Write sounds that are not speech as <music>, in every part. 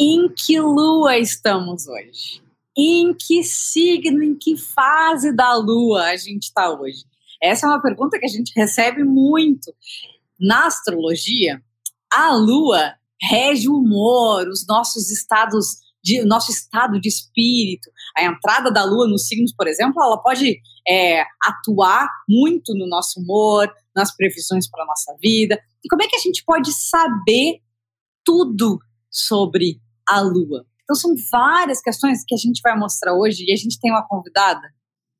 Em que lua estamos hoje? Em que signo, em que fase da lua a gente está hoje? Essa é uma pergunta que a gente recebe muito. Na astrologia, a lua rege o humor, os nossos estados de, nosso estado de espírito. A entrada da lua nos signos, por exemplo, ela pode é, atuar muito no nosso humor, nas previsões para a nossa vida. E como é que a gente pode saber tudo sobre a lua? Então, são várias questões que a gente vai mostrar hoje e a gente tem uma convidada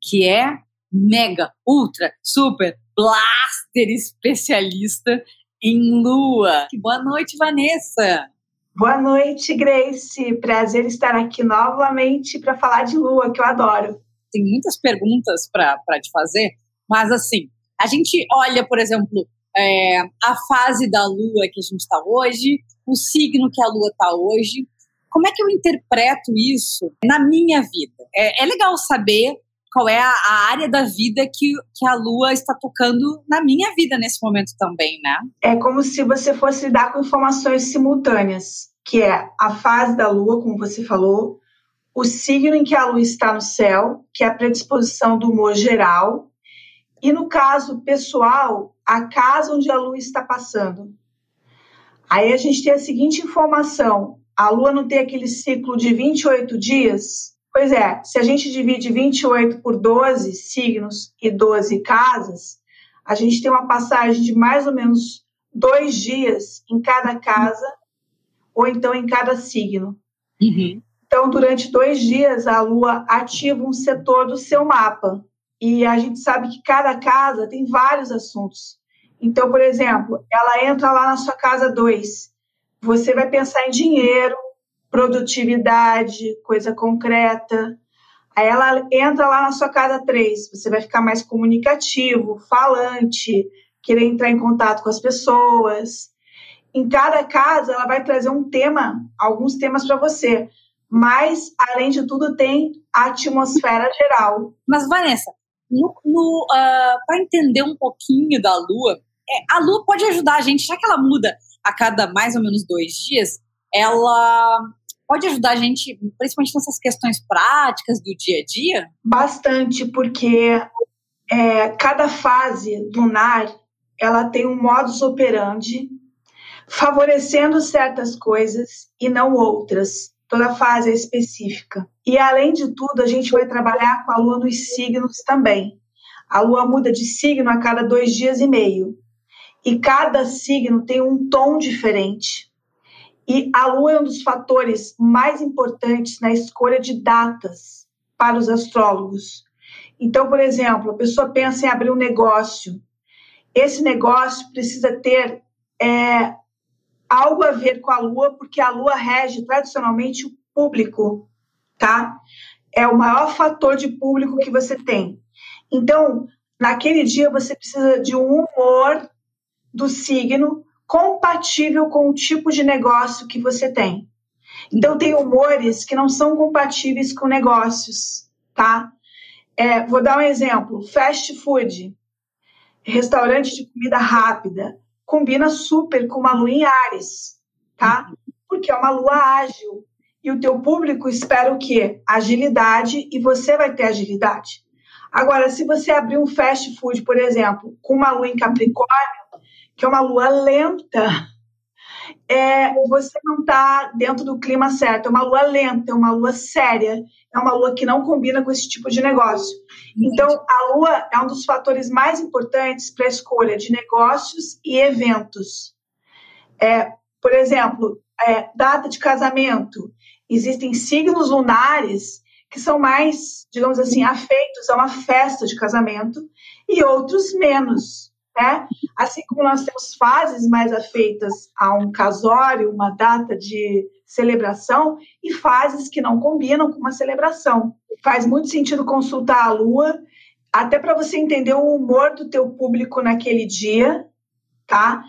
que é mega, ultra, super, blaster especialista em lua. Boa noite, Vanessa! Boa noite, Grace. Prazer estar aqui novamente para falar de lua, que eu adoro. Tem muitas perguntas para te fazer, mas assim, a gente olha, por exemplo, é, a fase da lua que a gente está hoje, o signo que a lua está hoje. Como é que eu interpreto isso na minha vida? É, é legal saber qual é a, a, área da vida que, que a Lua está tocando na minha vida nesse momento também, né? É como se você fosse lidar com informações simultâneas, que é a fase da Lua, como você falou, o signo em que a Lua está no céu, que é a predisposição do humor geral, e no caso pessoal, a casa onde a Lua está passando. Aí a gente tem a seguinte informação: a Lua não tem aquele ciclo de 28 dias? Pois é, se a gente divide 28 por 12 signos e 12 casas, a gente tem uma passagem de mais ou menos dois dias em cada casa, ou então em cada signo. Uhum. Então, durante dois dias, a Lua ativa um setor do seu mapa. E a gente sabe que cada casa tem vários assuntos. Então, por exemplo, ela entra lá na sua casa 2. Você vai pensar em dinheiro, produtividade, coisa concreta. Aí ela entra lá na sua casa três, você vai ficar mais comunicativo, falante, querer entrar em contato com as pessoas. Em cada casa, ela vai trazer um tema, alguns temas para você. Mas, além de tudo, tem a atmosfera geral. Mas, Vanessa, uh, ah, para entender um pouquinho da Lua, é, a Lua pode ajudar a gente, já que ela muda a cada mais ou menos dois dias, ela pode ajudar a gente, principalmente nessas questões práticas do dia a dia? Bastante, porque é, cada fase lunar ela tem um modus operandi favorecendo certas coisas e não outras. Toda fase é específica. E além de tudo, a gente vai trabalhar com a lua nos signos também. A lua muda de signo a cada dois dias e meio. E cada signo tem um tom diferente. E a lua é um dos fatores mais importantes na escolha de datas para os astrólogos. Então, por exemplo, a pessoa pensa em abrir um negócio. Esse negócio precisa ter é, algo a ver com a lua, porque a lua rege tradicionalmente o público, tá? É o maior fator de público que você tem. Então, naquele dia você precisa de um humor do signo compatível com o tipo de negócio que você tem. Então, tem humores que não são compatíveis com negócios, tá? É, vou dar um exemplo: fast food, restaurante de comida rápida, combina super com uma lua em Ares, tá? Porque é uma lua ágil. E o teu público espera o quê? Agilidade e você vai ter agilidade. Agora, se você abrir um fast food, por exemplo, com uma lua em Capricórnio, que é uma lua lenta, é, você não está dentro do clima certo. É uma lua lenta, é uma lua séria, é uma lua que não combina com esse tipo de negócio. Então, a lua é um dos fatores mais importantes para a escolha de negócios e eventos. É, por exemplo, é, data de casamento. Existem signos lunares que são mais, digamos assim, afeitos a uma festa de casamento e outros menos. Né? Assim como nós temos fases mais afeitas a um casório, uma data de celebração, e fases que não combinam com uma celebração. Faz muito sentido consultar a lua, até para você entender o humor do teu público naquele dia, tá?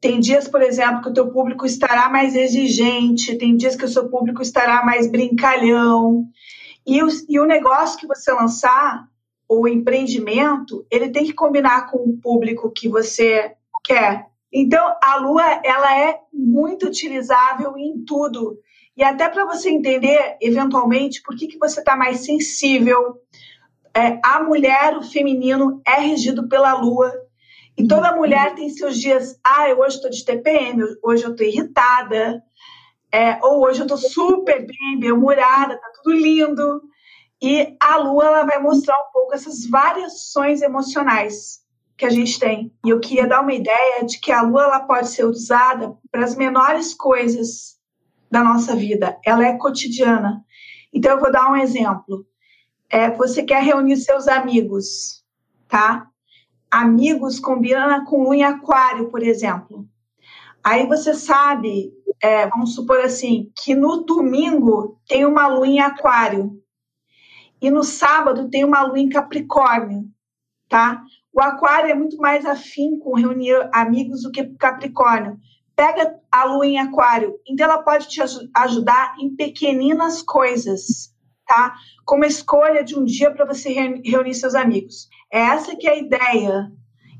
Tem dias, por exemplo, que o teu público estará mais exigente, tem dias que o seu público estará mais brincalhão. E o, e o negócio que você lançar o empreendimento, ele tem que combinar com o público que você quer. Então, a lua, ela é muito utilizável em tudo. e até para você entender, eventualmente, por que, que você está mais sensível. É, a mulher, o feminino, é regido pela lua. E toda mulher tem seus dias. Ah, eu hoje estou de TPM, hoje eu estou irritada, é, ou hoje eu estou super bem, bem-humorada, tá tudo lindo. E a lua ela vai mostrar um pouco essas variações emocionais que a gente tem. E eu queria dar uma ideia de que a lua ela pode ser usada para as menores coisas da nossa vida. Ela é cotidiana. Então eu vou dar um exemplo. É, você quer reunir seus amigos, tá? Amigos combina com lua em aquário, por exemplo. Aí você sabe, é, vamos supor assim, que no domingo tem uma lua em aquário e no sábado tem uma lua em Capricórnio, tá? O Aquário é muito mais afim com reunir amigos do que Capricórnio. Pega a lua em Aquário, então ela pode te ajudar em pequeninas coisas, tá? Como a escolha de um dia para você reunir seus amigos. É essa que é a ideia,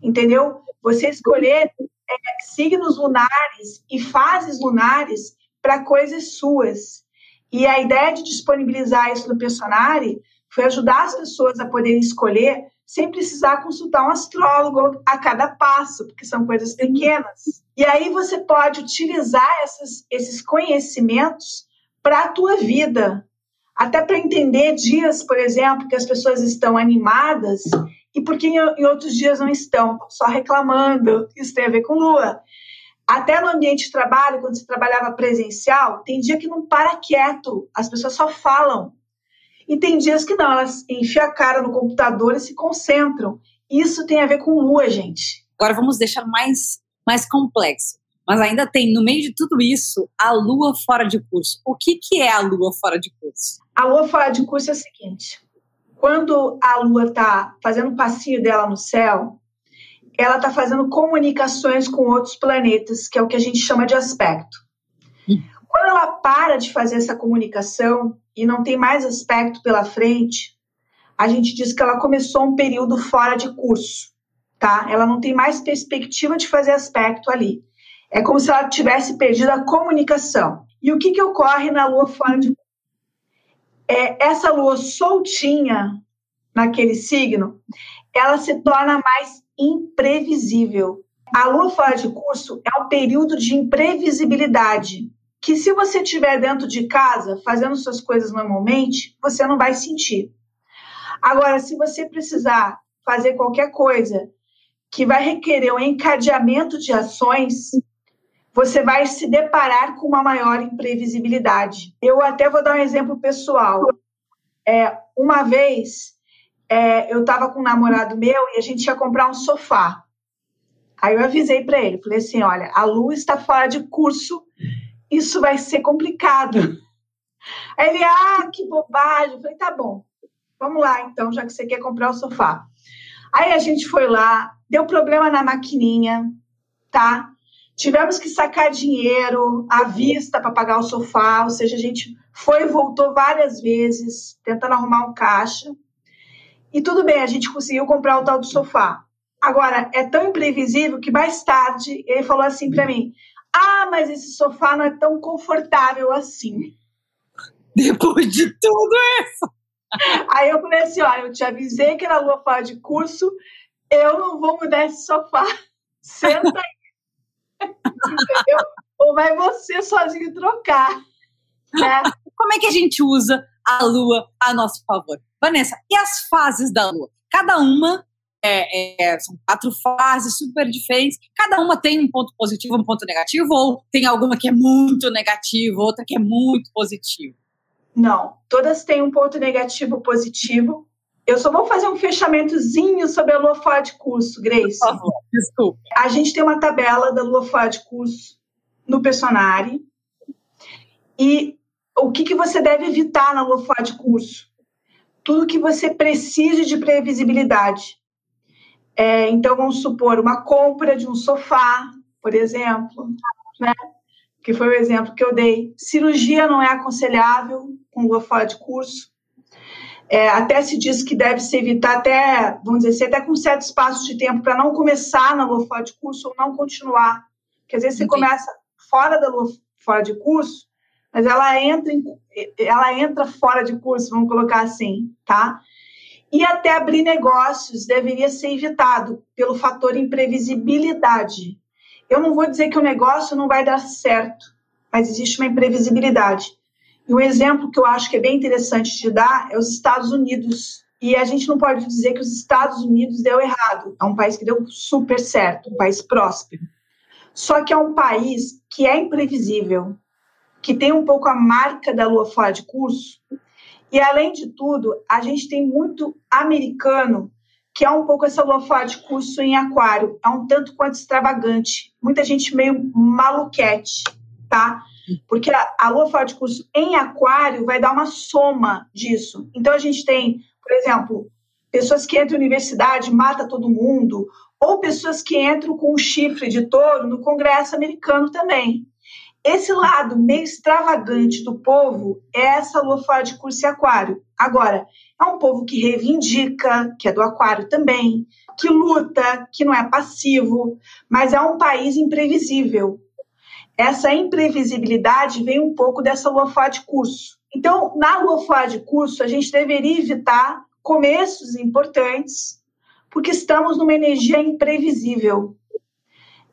entendeu? Você escolher é, signos lunares e fases lunares para coisas suas. E a ideia de disponibilizar isso no Personari foi ajudar as pessoas a poderem escolher sem precisar consultar um astrólogo a cada passo, porque são coisas pequenas. E aí você pode utilizar essas, esses conhecimentos para a tua vida, até para entender dias, por exemplo, que as pessoas estão animadas e porque em, em outros dias não estão, só reclamando. Isso tem a ver com lua. Até no ambiente de trabalho, quando você trabalhava presencial, tem dia que não para quieto, as pessoas só falam. E tem dias que não, elas enfiam a cara no computador e se concentram. Isso tem a ver com lua, gente. Agora vamos deixar mais, mais complexo. Mas ainda tem, no meio de tudo isso, a lua fora de curso. O que, que é a lua fora de curso? A lua fora de curso é o seguinte: quando a lua está fazendo o passeio dela no céu, ela está fazendo comunicações com outros planetas, que é o que a gente chama de aspecto. Hum. Quando ela para de fazer essa comunicação e não tem mais aspecto pela frente, a gente diz que ela começou um período fora de curso, tá? Ela não tem mais perspectiva de fazer aspecto ali. É como se ela tivesse perdido a comunicação. E o que, que ocorre na lua fora de curso? É, essa lua soltinha naquele signo, ela se torna mais imprevisível. A lua fora de curso é um período de imprevisibilidade, que se você estiver dentro de casa, fazendo suas coisas normalmente, você não vai sentir. Agora, se você precisar fazer qualquer coisa que vai requerer um encadeamento de ações, você vai se deparar com uma maior imprevisibilidade. Eu até vou dar um exemplo pessoal. É, uma vez é, eu estava com um namorado meu e a gente ia comprar um sofá. Aí eu avisei para ele, falei assim, olha, a lua está fora de curso, isso vai ser complicado. Aí ele, ah, que bobagem. Eu falei, tá bom, vamos lá então, já que você quer comprar o sofá. Aí a gente foi lá, deu problema na maquininha, tá? Tivemos que sacar dinheiro à vista para pagar o sofá, ou seja, a gente foi e voltou várias vezes tentando arrumar um caixa. E tudo bem, a gente conseguiu comprar o tal do sofá. Agora, é tão imprevisível que mais tarde ele falou assim para mim: Ah, mas esse sofá não é tão confortável assim. <laughs> Depois de tudo isso. Aí eu falei assim: Olha, eu te avisei que era lua fora de curso, eu não vou mudar esse sofá. <laughs> Senta aí. <laughs> Entendeu? Ou vai você sozinho trocar. Né? Como é que a gente usa a lua a nosso favor? Vanessa, e as fases da lua? Cada uma é, é, são quatro fases super diferentes. Cada uma tem um ponto positivo, um ponto negativo, ou tem alguma que é muito negativo, outra que é muito positivo? Não, todas têm um ponto negativo positivo. Eu só vou fazer um fechamentozinho sobre a lua fora de curso, Grace. Por favor, desculpa. A gente tem uma tabela da lua fora de curso no Personari. E o que, que você deve evitar na lua fora de curso? tudo que você precise de previsibilidade. É, então, vamos supor, uma compra de um sofá, por exemplo, né? que foi o exemplo que eu dei. Cirurgia não é aconselhável com lua fora de curso. É, até se diz que deve se evitar até, vamos dizer assim, até com certo espaço de tempo para não começar na lua fora de curso ou não continuar. Porque às vezes você começa fora da lua fora de curso, mas ela entra, em, ela entra fora de curso, vamos colocar assim, tá? E até abrir negócios deveria ser evitado pelo fator imprevisibilidade. Eu não vou dizer que o negócio não vai dar certo, mas existe uma imprevisibilidade. E um exemplo que eu acho que é bem interessante de dar é os Estados Unidos. E a gente não pode dizer que os Estados Unidos deu errado. É um país que deu super certo, um país próspero. Só que é um país que é imprevisível, que tem um pouco a marca da lua fora de curso. E, além de tudo, a gente tem muito americano que é um pouco essa fora de curso em aquário. É um tanto quanto extravagante. Muita gente meio maluquete, tá? Porque a, a de curso em aquário vai dar uma soma disso. Então, a gente tem, por exemplo, pessoas que entram na universidade, mata todo mundo, ou pessoas que entram com o chifre de touro no Congresso americano também. Esse lado meio extravagante do povo é essa fora de curso e aquário. Agora, é um povo que reivindica, que é do aquário também, que luta, que não é passivo, mas é um país imprevisível. Essa imprevisibilidade vem um pouco dessa fora de curso. Então, na fora de curso, a gente deveria evitar começos importantes, porque estamos numa energia imprevisível.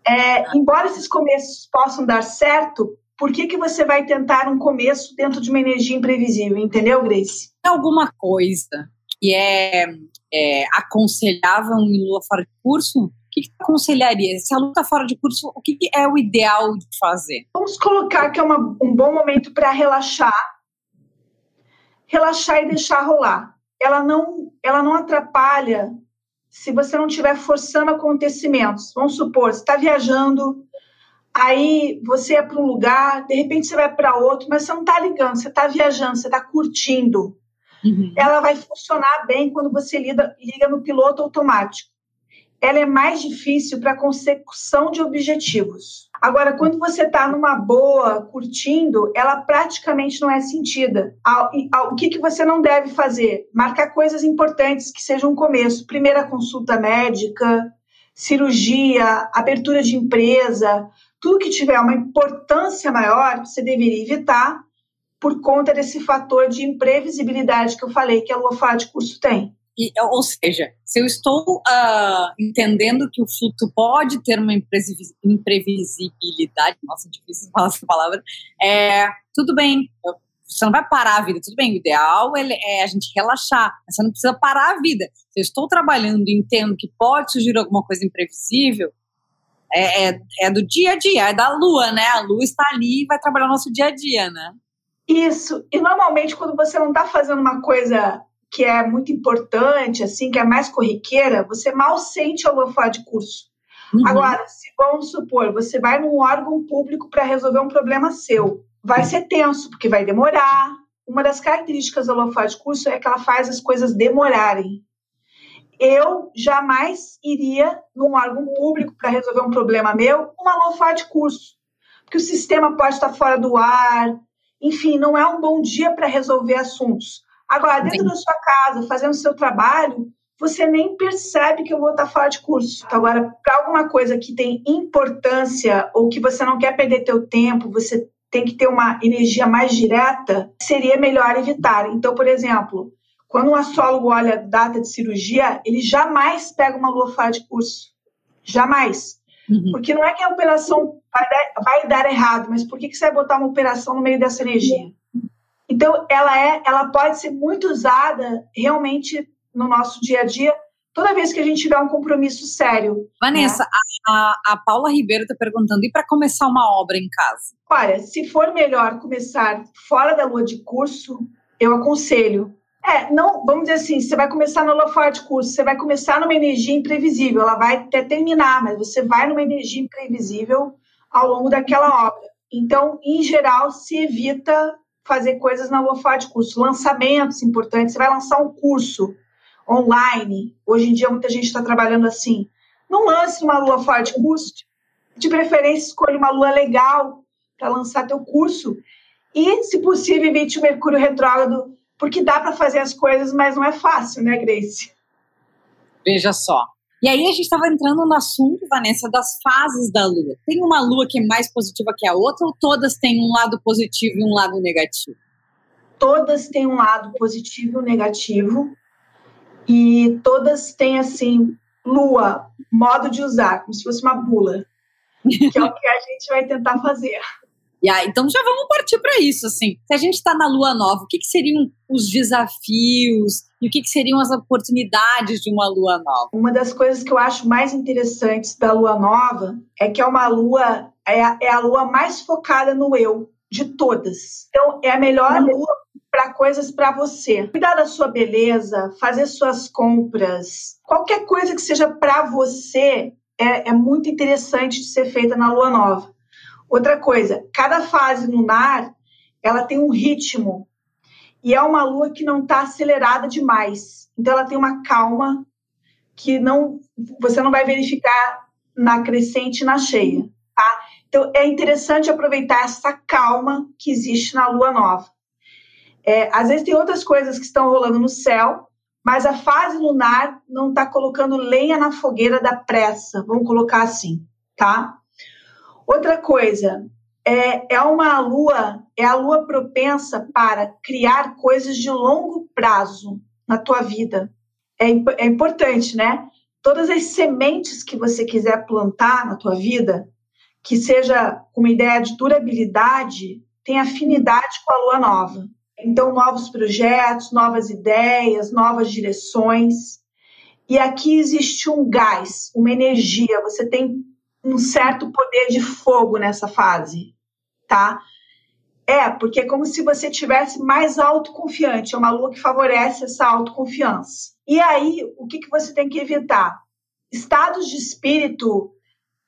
É, embora esses começos possam dar certo, por que, que você vai tentar um começo dentro de uma energia imprevisível? Entendeu, Grace? Alguma coisa que é, é aconselhável em lua fora de curso? O que, que aconselharia? Se a lua está fora de curso, o que, que, é o ideal de fazer? Vamos colocar que é uma, um bom momento para relaxar. Relaxar e deixar rolar. Ela não, ela não atrapalha se você não estiver forçando acontecimentos. Vamos supor, você está viajando, aí você é para um lugar, de repente você vai para outro, mas você não está ligando, você está viajando, você está curtindo. Uhum. Ela vai funcionar bem quando você liga, liga no piloto automático. Ela é mais difícil para consecução de objetivos. Agora, quando você está numa boa, curtindo, ela praticamente não é sentida. O que, que você não deve fazer? Marcar coisas importantes que sejam um começo. Primeira consulta médica, cirurgia, abertura de empresa, tudo que tiver uma importância maior, você deveria evitar por conta desse fator de imprevisibilidade que eu falei que a fora de curso tem. E, ou seja, se eu estou uh, entendendo que o fluxo pode ter uma imprevisibilidade, nossa, difícil falar essa palavra, é, tudo bem, você não vai parar a vida, tudo bem, o ideal é, a gente relaxar, você não precisa parar a vida. Se eu estou trabalhando e entendo que pode surgir alguma coisa imprevisível, é, é, é, do dia a dia, é da lua, né? A lua está ali e vai trabalhar o nosso dia a dia, né? Isso. E normalmente, quando você não está fazendo uma coisa que é muito importante, assim, que é mais corriqueira, você mal sente a fora de curso. Uhum. Agora, se vamos supor, você vai num órgão público para resolver um problema seu, vai ser tenso, porque vai demorar. Uma das características da fora de curso é que ela faz as coisas demorarem. Eu jamais iria num órgão público para resolver um problema meu, uma fora de curso, porque o sistema pode estar fora do ar, enfim, não é um bom dia para resolver assuntos. Agora, dentro Sim. da sua casa, fazendo o seu trabalho, você nem percebe que eu vou estar fora de curso. Então, agora, para alguma coisa que tem importância ou que você não quer perder teu tempo, você tem que ter uma energia mais direta, seria melhor evitar. Então, por exemplo, quando um astrólogo olha data de cirurgia, ele jamais pega uma lua fora de curso. Jamais. Uhum. Porque não é que a operação vai dar, vai dar errado, mas por que, que você vai botar uma operação no meio dessa energia? Então, ela é, ela pode ser muito usada realmente no nosso dia a dia, toda vez que a gente tiver um compromisso sério. Vanessa, né? a, a Paula Ribeiro está perguntando, e para começar uma obra em casa? Olha, se for melhor começar fora da lua de curso, eu aconselho. É, não, vamos dizer assim, você vai começar na lua fora de curso, você vai começar numa energia imprevisível, ela vai até terminar, mas você vai numa energia imprevisível ao longo daquela obra. Então, em geral, se evita fazer coisas na Lua de curso, lançamentos importantes. Você vai lançar um curso online. Hoje em dia, muita gente está trabalhando assim. Não lance uma Lua de curso. De preferência, escolha uma lua legal para lançar teu curso. E, se possível, evite o Mercúrio retrógrado, porque dá para fazer as coisas, mas não é fácil, né, Grace? Veja só. E aí a gente estava entrando no assunto, Vanessa, das fases da lua. Tem uma lua que é mais positiva que a outra ou todas têm um lado positivo e um lado negativo? Todas têm um lado positivo e um negativo. E todas têm, assim, lua, modo de usar, como se fosse uma bula. Que é o que a gente vai tentar fazer. E aí, então já vamos partir para isso, assim. Se a gente está na lua nova, o que, que seriam os desafios e o que, que seriam as oportunidades de uma lua nova? Uma das coisas que eu acho mais interessantes da lua nova é que é uma lua, é a, é a lua mais focada no eu de todas. Então, é a melhor lua para coisas para você. Cuidar da sua beleza, fazer suas compras, qualquer coisa que seja para você é, é muito interessante de ser feita na lua nova. Outra coisa, cada fase lunar ela tem um ritmo e é uma lua que não está acelerada demais. Então ela tem uma calma que não você não vai verificar na crescente e na cheia, tá? Então é interessante aproveitar essa calma que existe na lua nova. É, às vezes tem outras coisas que estão rolando no céu, mas a fase lunar não está colocando lenha na fogueira da pressa, vamos colocar assim, tá? Outra coisa, é, é uma lua, é a lua propensa para criar coisas de longo prazo na tua vida. É, é importante, né? Todas as sementes que você quiser plantar na tua vida, que seja uma ideia de durabilidade, tem afinidade com a lua nova. Então, novos projetos, novas ideias, novas direções. E aqui existe um gás, uma energia. Você tem um certo poder de fogo nessa fase, tá? É, porque é como se você tivesse mais autoconfiante, é uma lua que favorece essa autoconfiança. E aí, o que, que você tem que evitar? Estados de espírito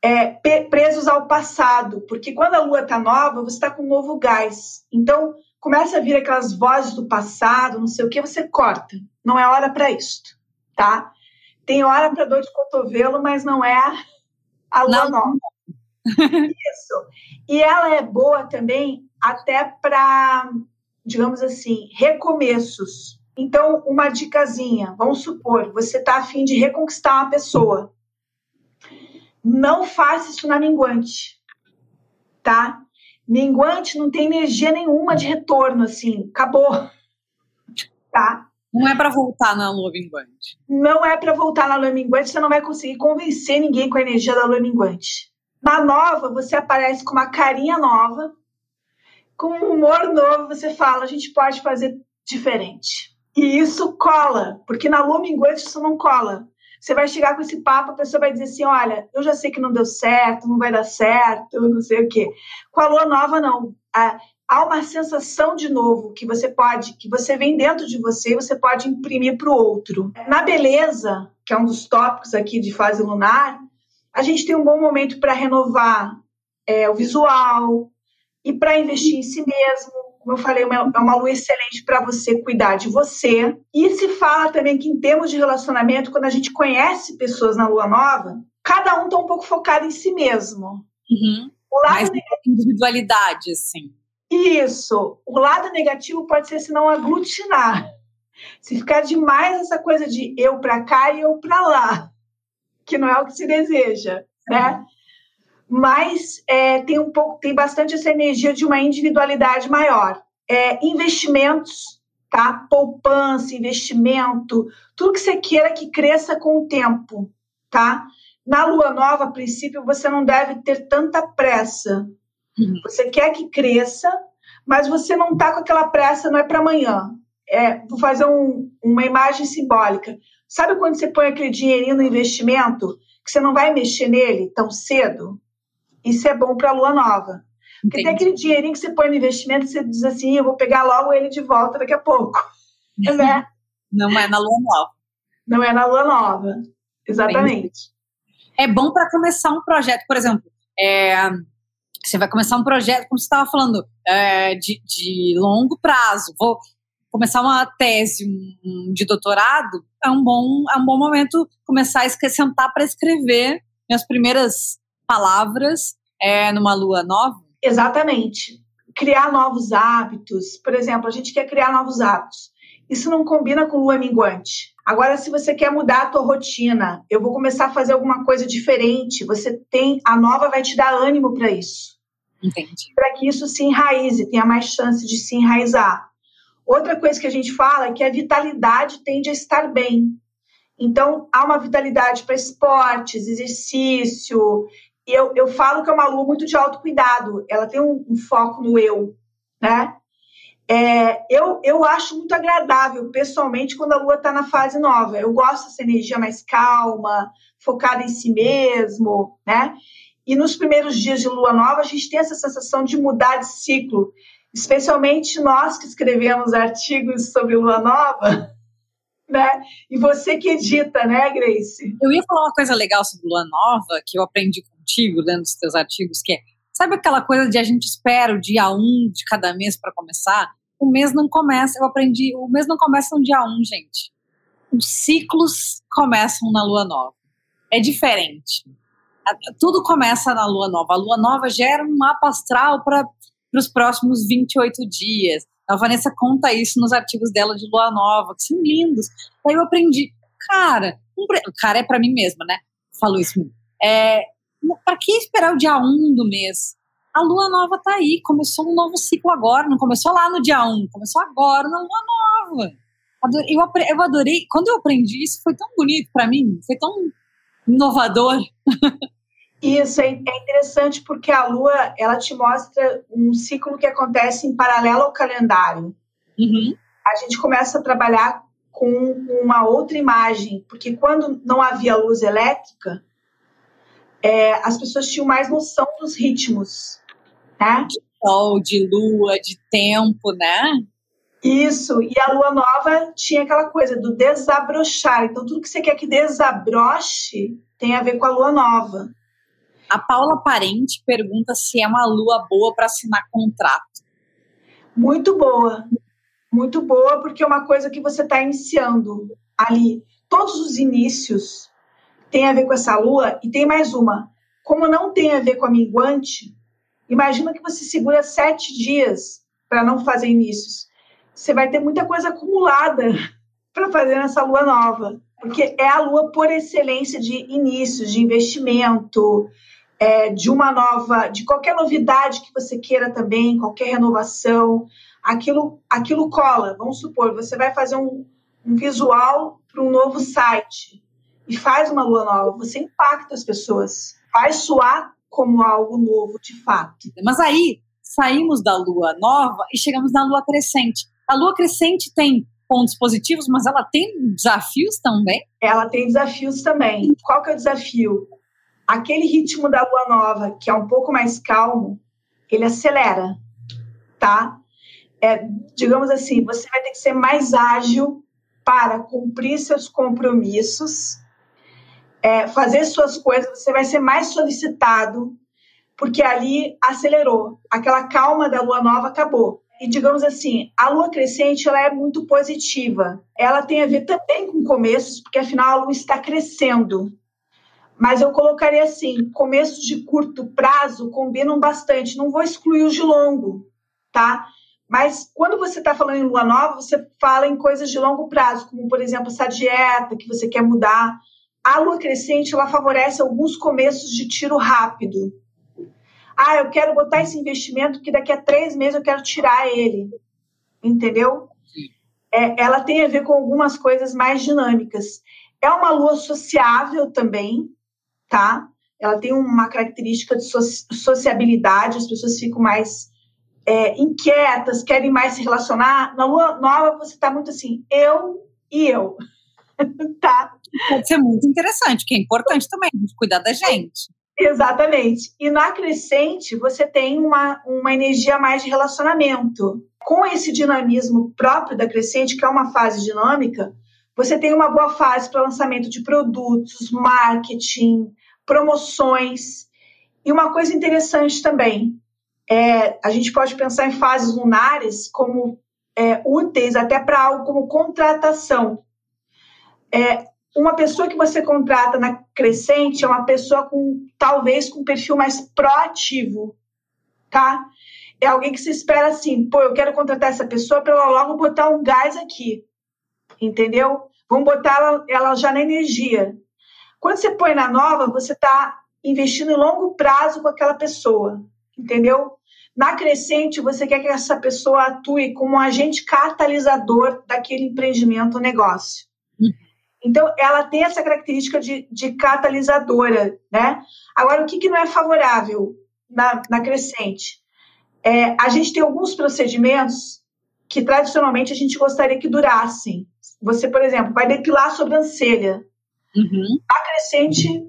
é, presos ao passado, porque quando a lua está nova, você está com um novo gás. Então, começa a vir aquelas vozes do passado, não sei o que, você corta. Não é hora para isso, tá? Tem hora para dor de cotovelo, mas não é a lua não. nova. Isso. E ela é boa também até para, digamos assim, recomeços. Então, uma dicasinha, vamos supor, você está afim de reconquistar uma pessoa. Não faça isso na minguante, tá? Minguante não tem energia nenhuma de retorno, assim, acabou, tá? Não é para voltar na lua minguante. Não é para voltar na lua minguante, você não vai conseguir convencer ninguém com a energia da lua minguante. Na nova, você aparece com uma carinha nova, com um humor novo, você fala, a gente pode fazer diferente. E isso cola, porque na lua minguante isso não cola. Você vai chegar com esse papo, a pessoa vai dizer assim: olha, eu já sei que não deu certo, não vai dar certo, não sei o quê. Com a lua nova, não há uma sensação de novo que você pode, que você vem dentro de você e você pode imprimir para o outro. Na beleza, que é um dos tópicos aqui de fase lunar, a gente tem um bom momento para renovar é, o visual e para investir em si mesmo. Como eu falei, é uma lua excelente para você cuidar de você. E se fala também que, em termos de relacionamento, quando a gente conhece pessoas na lua nova, cada um está um pouco focado em si mesmo. Uhum. O lado Mais individualidade, assim. Isso. O lado negativo pode ser se não aglutinar. Se ficar demais essa coisa de eu para cá e eu para lá, que não é o que se deseja, né? Mas é, tem um pouco, tem bastante essa energia de uma individualidade maior. É, investimentos, tá? Poupança, investimento, tudo que você queira que cresça com o tempo, tá? Na lua nova, a princípio, você não deve ter tanta pressa, Uhum. Você quer que cresça, mas você não está com aquela pressa, não é para amanhã. É, vou fazer um, uma imagem simbólica. Sabe quando você põe aquele dinheirinho no investimento, que você não vai mexer nele tão cedo? Isso é bom para a lua nova. Porque Entendi. tem aquele dinheirinho que você põe no investimento e você diz assim, eu vou pegar logo ele de volta daqui a pouco. <laughs> Né? Não é na lua nova. Não é na lua nova. Exatamente. Entendi. É bom para começar um projeto, por exemplo, é, você vai começar um projeto, como você estava falando, é, de, de longo prazo. Vou começar uma tese um, de doutorado, é um bom, é um bom momento começar a sentar para escrever minhas primeiras palavras é, numa lua nova. Exatamente. Criar novos hábitos. Por exemplo, a gente quer criar novos hábitos. Isso não combina com lua minguante. Agora, se você quer mudar a tua rotina, eu vou começar a fazer alguma coisa diferente, você tem, a nova vai te dar ânimo para isso. Para que isso se enraize, tenha mais chance de se enraizar. Outra coisa que a gente fala é que a vitalidade tende a estar bem. Então, há uma vitalidade para esportes, exercício. Eu, eu falo que é uma lua muito de autocuidado. Ela tem um, um foco no eu, né? É, eu, eu acho muito agradável, pessoalmente, quando a lua está na fase nova. Eu gosto dessa energia mais calma, focada em si mesmo, né? E nos primeiros dias de lua nova, a gente tem essa sensação de mudar de ciclo, especialmente nós que escrevemos artigos sobre lua nova, <laughs> né? E você que edita, né, Grace? Eu ia falar uma coisa legal sobre lua nova, que eu aprendi contigo, lendo os teus artigos, que é, sabe aquela coisa de a gente espera o dia 1 um de cada mês para começar? O mês não começa, eu aprendi, o mês não começa no dia 1, um, gente. Os ciclos começam na lua nova. É diferente tudo começa na lua nova. A lua nova gera um mapa astral para os próximos 28 dias. A Vanessa conta isso nos artigos dela de lua nova, que são lindos. Aí eu aprendi, cara, um, cara é para mim mesma, né? Falo isso. É, para que esperar o dia 1 do mês? A lua nova tá aí, começou um novo ciclo agora, não começou lá no dia 1, começou agora na lua nova. Eu, eu adorei, quando eu aprendi isso, foi tão bonito para mim, foi tão inovador. <laughs> Isso é, é interessante porque a Lua ela te mostra um ciclo que acontece em paralelo ao calendário. Uhum. A gente começa a trabalhar com uma outra imagem, porque quando não havia luz elétrica, é, as pessoas tinham mais noção dos ritmos, né? De sol, de lua, de tempo, né? Isso, e a lua nova tinha aquela coisa do desabrochar. Então, tudo que você quer que desabroche tem a ver com a lua nova. A Paula Parente pergunta se é uma lua boa para assinar contrato. Muito boa. Muito boa, porque é uma coisa que você está iniciando ali. Todos os inícios têm a ver com essa lua, e tem mais uma. Como não tem a ver com a minguante, imagina que você segura sete dias para não fazer inícios. Você vai ter muita coisa acumulada <laughs> para fazer nessa lua nova, porque é a lua por excelência de inícios, de investimento, é, de uma nova, de qualquer novidade que você queira também, qualquer renovação, aquilo, aquilo cola. Vamos supor, você vai fazer um, um visual para um novo site e faz uma lua nova, você impacta as pessoas, faz soar como algo novo de fato. Mas aí saímos da lua nova e chegamos na lua crescente. A lua crescente tem pontos positivos, mas ela tem desafios também? Ela tem desafios também. Qual que é o desafio? Aquele ritmo da lua nova, que é um pouco mais calmo, ele acelera, tá? É, digamos assim, você vai ter que ser mais ágil para cumprir seus compromissos, é, fazer suas coisas, você vai ser mais solicitado, porque ali acelerou. Aquela calma da lua nova acabou. E digamos assim, a lua crescente ela é muito positiva. Ela tem a ver também com começos, porque afinal a lua está crescendo. Mas eu colocaria assim: começos de curto prazo combinam bastante. Não vou excluir os de longo, tá? Mas quando você está falando em lua nova, você fala em coisas de longo prazo, como por exemplo essa dieta que você quer mudar. A lua crescente ela favorece alguns começos de tiro rápido. Ah, eu quero botar esse investimento que daqui a três meses eu quero tirar ele, entendeu? É, ela tem a ver com algumas coisas mais dinâmicas. É uma lua sociável também, tá? Ela tem uma característica de sociabilidade, as pessoas ficam mais é, inquietas, querem mais se relacionar. Na lua nova, você está muito assim, eu e eu. <laughs> tá? Pode ser muito interessante, que é importante também, cuidar da gente. Exatamente. E na crescente, você tem uma, uma energia mais de relacionamento. Com esse dinamismo próprio da crescente, que é uma fase dinâmica, você tem uma boa fase para lançamento de produtos, marketing, promoções. E uma coisa interessante também, é, a gente pode pensar em fases lunares como é, úteis até para algo como contratação. É, uma pessoa que você contrata na crescente é uma pessoa com talvez com um perfil mais proativo, tá? É alguém que se espera assim, pô, eu quero contratar essa pessoa para ela logo botar um gás aqui entendeu? Vamos botar ela, ela já na energia. Quando você põe na nova, você está investindo em longo prazo com aquela pessoa, entendeu? Na crescente, você quer que essa pessoa atue como um agente catalisador daquele empreendimento ou negócio. Uhum. Então, ela tem essa característica de, de catalisadora, né? Agora, o que, que não é favorável na, na crescente? É, a gente tem alguns procedimentos que, tradicionalmente, a gente gostaria que durassem. Você, por exemplo, vai depilar a sobrancelha. Uhum. A crescente,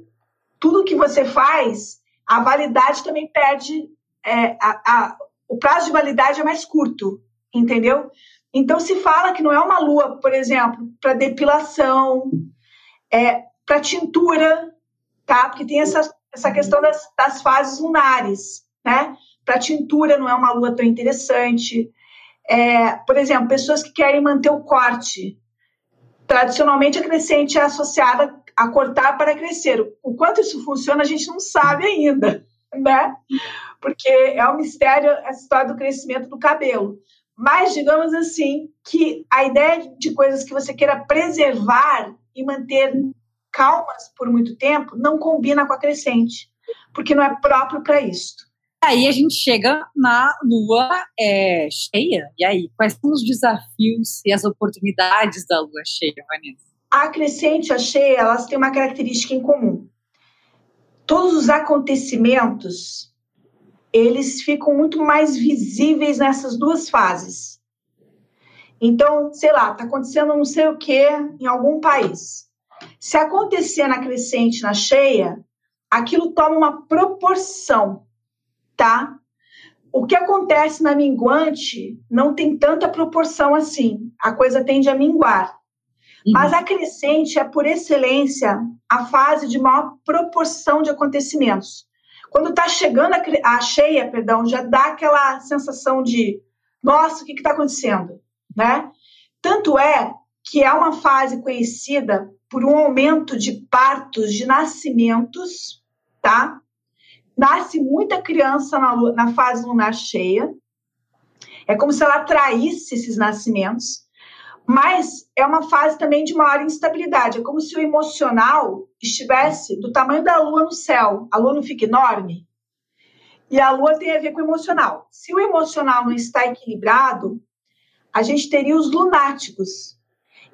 tudo que você faz, a validade também perde. É, a, a, o prazo de validade é mais curto, entendeu? Então se fala que não é uma lua, por exemplo, para depilação, é, para tintura, tá? Porque tem essa, essa questão das, das fases lunares, né? Para tintura não é uma lua tão interessante. É, por exemplo, pessoas que querem manter o corte. Tradicionalmente, a crescente é associada a cortar para crescer. O quanto isso funciona, a gente não sabe ainda, né? Porque é um mistério essa história do crescimento do cabelo. Mas, digamos assim, que a ideia de coisas que você queira preservar e manter calmas por muito tempo não combina com a crescente, porque não é próprio para isso. Aí a gente chega na lua é, cheia. E aí, quais são os desafios e as oportunidades da lua cheia, Vanessa? A crescente e a cheia, elas têm uma característica em comum. Todos os acontecimentos eles ficam muito mais visíveis nessas duas fases. Então, sei lá, está acontecendo não sei o que em algum país. Se acontecer na crescente, na cheia, aquilo toma uma proporção, tá? O que acontece na minguante não tem tanta proporção assim. A coisa tende a minguar. Uhum. Mas a crescente é, por excelência, a fase de maior proporção de acontecimentos. Quando está chegando a, a, cheia, perdão, já dá aquela sensação de nossa, o que está acontecendo, né? Tanto é que é uma fase conhecida por um aumento de partos, de nascimentos, tá? Nasce muita criança na, na fase lunar cheia. É como se ela atraísse esses nascimentos. Mas é uma fase também de maior instabilidade. É como se o emocional estivesse do tamanho da lua no céu. A lua não fica enorme? E a lua tem a ver com o emocional. Se o emocional não está equilibrado, a gente teria os lunáticos.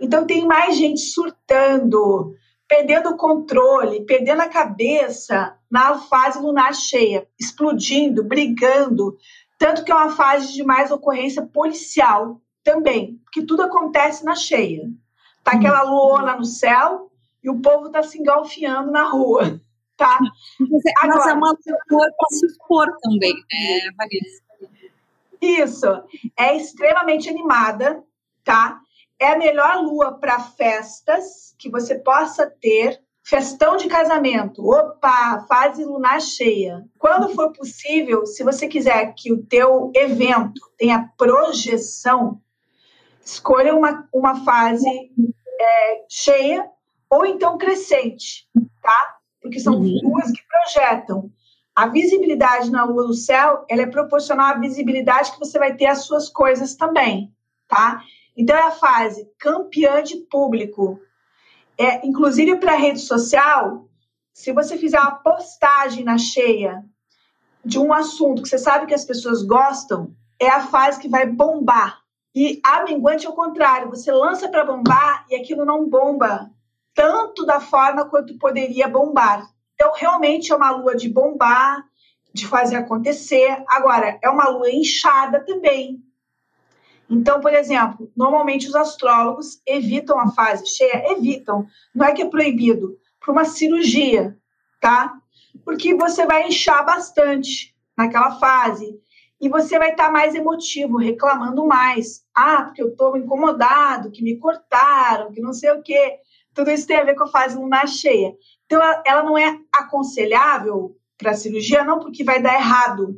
Então tem mais gente surtando, perdendo o controle, perdendo a cabeça na fase lunar cheia, explodindo, brigando, tanto que é uma fase de mais ocorrência policial também, porque tudo acontece na cheia. Tá aquela uhum. luona no céu e o povo tá se engalfiando na rua, <laughs> tá? Mas é uma lua para se expor também, né, Vanessa? Isso, é extremamente animada, tá? É a melhor lua para festas que você possa ter, festão de casamento, opa, fase lunar cheia. Quando for possível, se você quiser que o teu evento tenha projeção, escolha uma, uma fase é, cheia ou então crescente, tá? Porque são uhum. luas que projetam. A visibilidade na lua no céu, ela é proporcional à visibilidade que você vai ter as suas coisas também, tá? Então é a fase campeã de público. É, inclusive para rede social, se você fizer uma postagem na cheia de um assunto que você sabe que as pessoas gostam, é a fase que vai bombar. E a minguante é o contrário, você lança para bombar e aquilo não bomba tanto da forma quanto poderia bombar. Então, realmente é uma lua de bombar, de fazer acontecer. Agora, é uma lua inchada também. Então, por exemplo, normalmente os astrólogos evitam a fase cheia, evitam, não é que é proibido, para uma cirurgia, tá? Porque você vai inchar bastante naquela fase e você vai estar tá mais emotivo, reclamando mais. Ah, porque eu estou incomodado, que me cortaram, que não sei o quê. Tudo isso tem a ver com a fase lunar cheia. Então, ela não é aconselhável para cirurgia, não porque vai dar errado,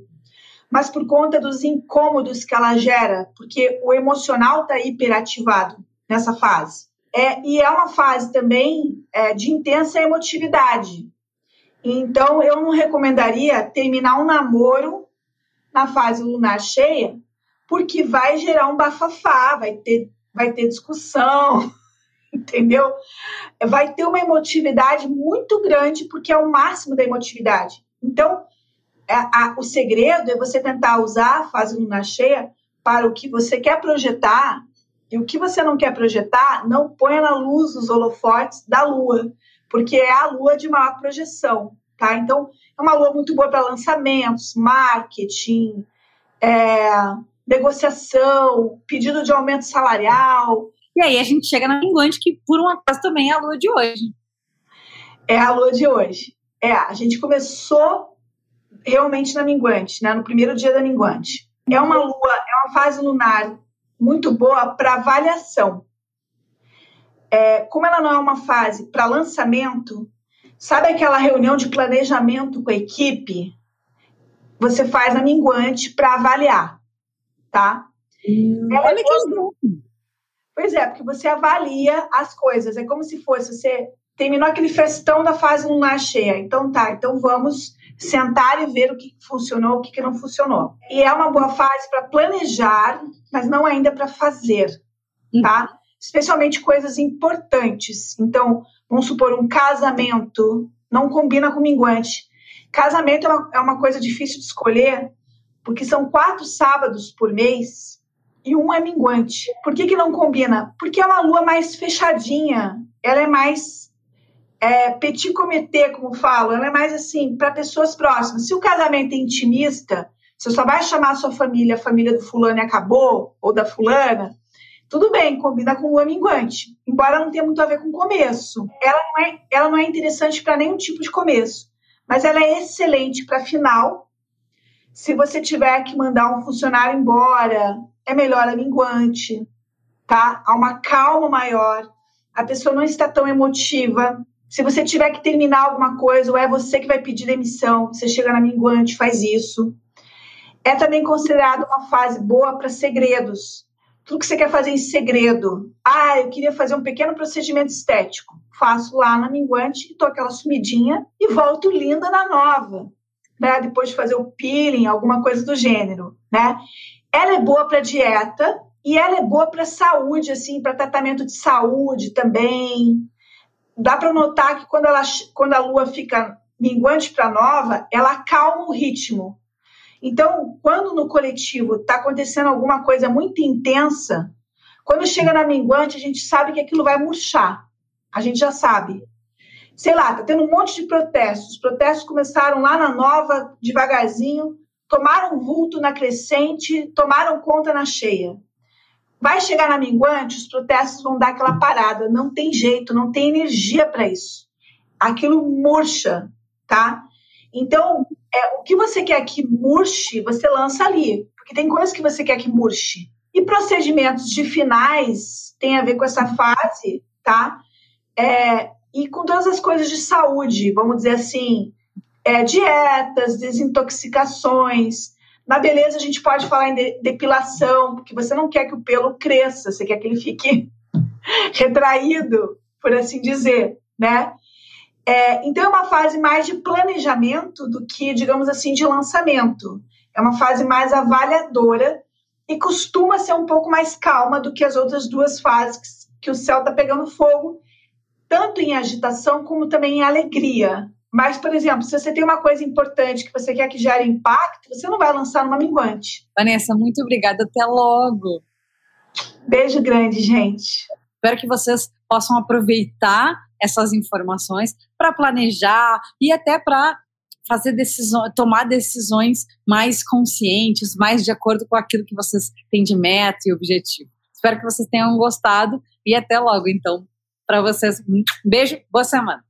mas por conta dos incômodos que ela gera, porque o emocional está hiperativado nessa fase. É, e é uma fase também é, de intensa emotividade. Então, eu não recomendaria terminar um namoro na fase lunar cheia, porque vai gerar um bafafá, vai ter, vai ter discussão, <laughs> entendeu? Vai ter uma emotividade muito grande, porque é o máximo da emotividade. Então, a, é, a, o segredo é você tentar usar a fase lunar cheia para o que você quer projetar, e o que você não quer projetar, não ponha na luz os holofotes da lua, porque é a lua de maior projeção, tá? Então, é uma lua muito boa para lançamentos, marketing, é, negociação, pedido de aumento salarial. E aí a gente chega na minguante, que por um acaso também é a lua de hoje. É a lua de hoje. É, a gente começou realmente na minguante, né? No primeiro dia da minguante. É uma lua, é uma fase lunar muito boa para avaliação. É, como ela não é uma fase para lançamento, sabe aquela reunião de planejamento com a equipe? Você faz a minguante para avaliar, tá? Hum, é olha que Pois é, porque você avalia as coisas. É como se fosse você terminou aquele festão da fase lunar cheia. Então tá, então vamos sentar e ver o que funcionou, o que não funcionou. E é uma boa fase para planejar, mas não ainda para fazer, tá? Uhum. Especialmente coisas importantes. Então, vamos supor, um casamento não combina com minguante. Casamento é uma, é uma coisa difícil de escolher, porque são quatro sábados por mês e um é minguante. Por que, que não combina? Porque é uma lua mais fechadinha, ela é mais é, petit comité, como falo, ela é mais assim, para pessoas próximas. Se o casamento é intimista, você só vai chamar a sua família, a família do fulano e acabou, ou da fulana, tudo bem, combina com o minguante, embora não tenha muito a ver com começo. Ela não é, ela não é interessante para nenhum tipo de começo, mas ela é excelente para final. Se você tiver que mandar um funcionário embora, é melhor a minguante, tá? Há uma calma maior, a pessoa não está tão emotiva, se você tiver que terminar alguma coisa, ou é você que vai pedir demissão, você chega na minguante, faz isso. É também considerado uma fase boa para segredos. Tudo que você quer fazer em segredo. Ah, eu queria fazer um pequeno procedimento estético. Faço lá na minguante, dou aquela sumidinha e volto linda na nova. Né? Depois de fazer o peeling, alguma coisa do gênero. Né? Ela é boa para dieta e ela é boa para saúde, assim, para tratamento de saúde também dá para notar que quando, ela, quando a lua fica minguante para nova, ela acalma o ritmo. Então, quando no coletivo está acontecendo alguma coisa muito intensa, quando chega na minguante, a gente sabe que aquilo vai murchar. A gente já sabe. Sei lá, tá tendo um monte de protestos. Os protestos começaram lá na nova, devagarzinho, tomaram vulto na crescente, tomaram conta na cheia. Vai chegar na minguante, os protestos vão dar aquela parada. Não tem jeito, não tem energia para isso. Aquilo murcha, tá? Então, é, o que você quer que murche, você lança ali. Porque tem coisas que você quer que murche. E procedimentos de finais tem a ver com essa fase, tá? É, e com todas as coisas de saúde, vamos dizer assim, é, dietas, desintoxicações, na beleza, a gente pode falar em depilação, porque você não quer que o pelo cresça, você quer que ele fique <laughs> retraído, por assim dizer, né? É, então, é uma fase mais de planejamento do que, digamos assim, de lançamento. É uma fase mais avaliadora e costuma ser um pouco mais calma do que as outras duas fases que o céu está pegando fogo, tanto em agitação como também em alegria. Mas, por exemplo, se você tem uma coisa importante que você quer que gere impacto, você não vai lançar numa minguante. Vanessa, muito obrigada. Até logo. Beijo grande, gente. Espero que vocês possam aproveitar essas informações para planejar e até para fazer decisões, tomar decisões mais conscientes, mais de acordo com aquilo que vocês têm de meta e objetivo. Espero que vocês tenham gostado e até logo, então, para vocês. Um beijo, boa semana.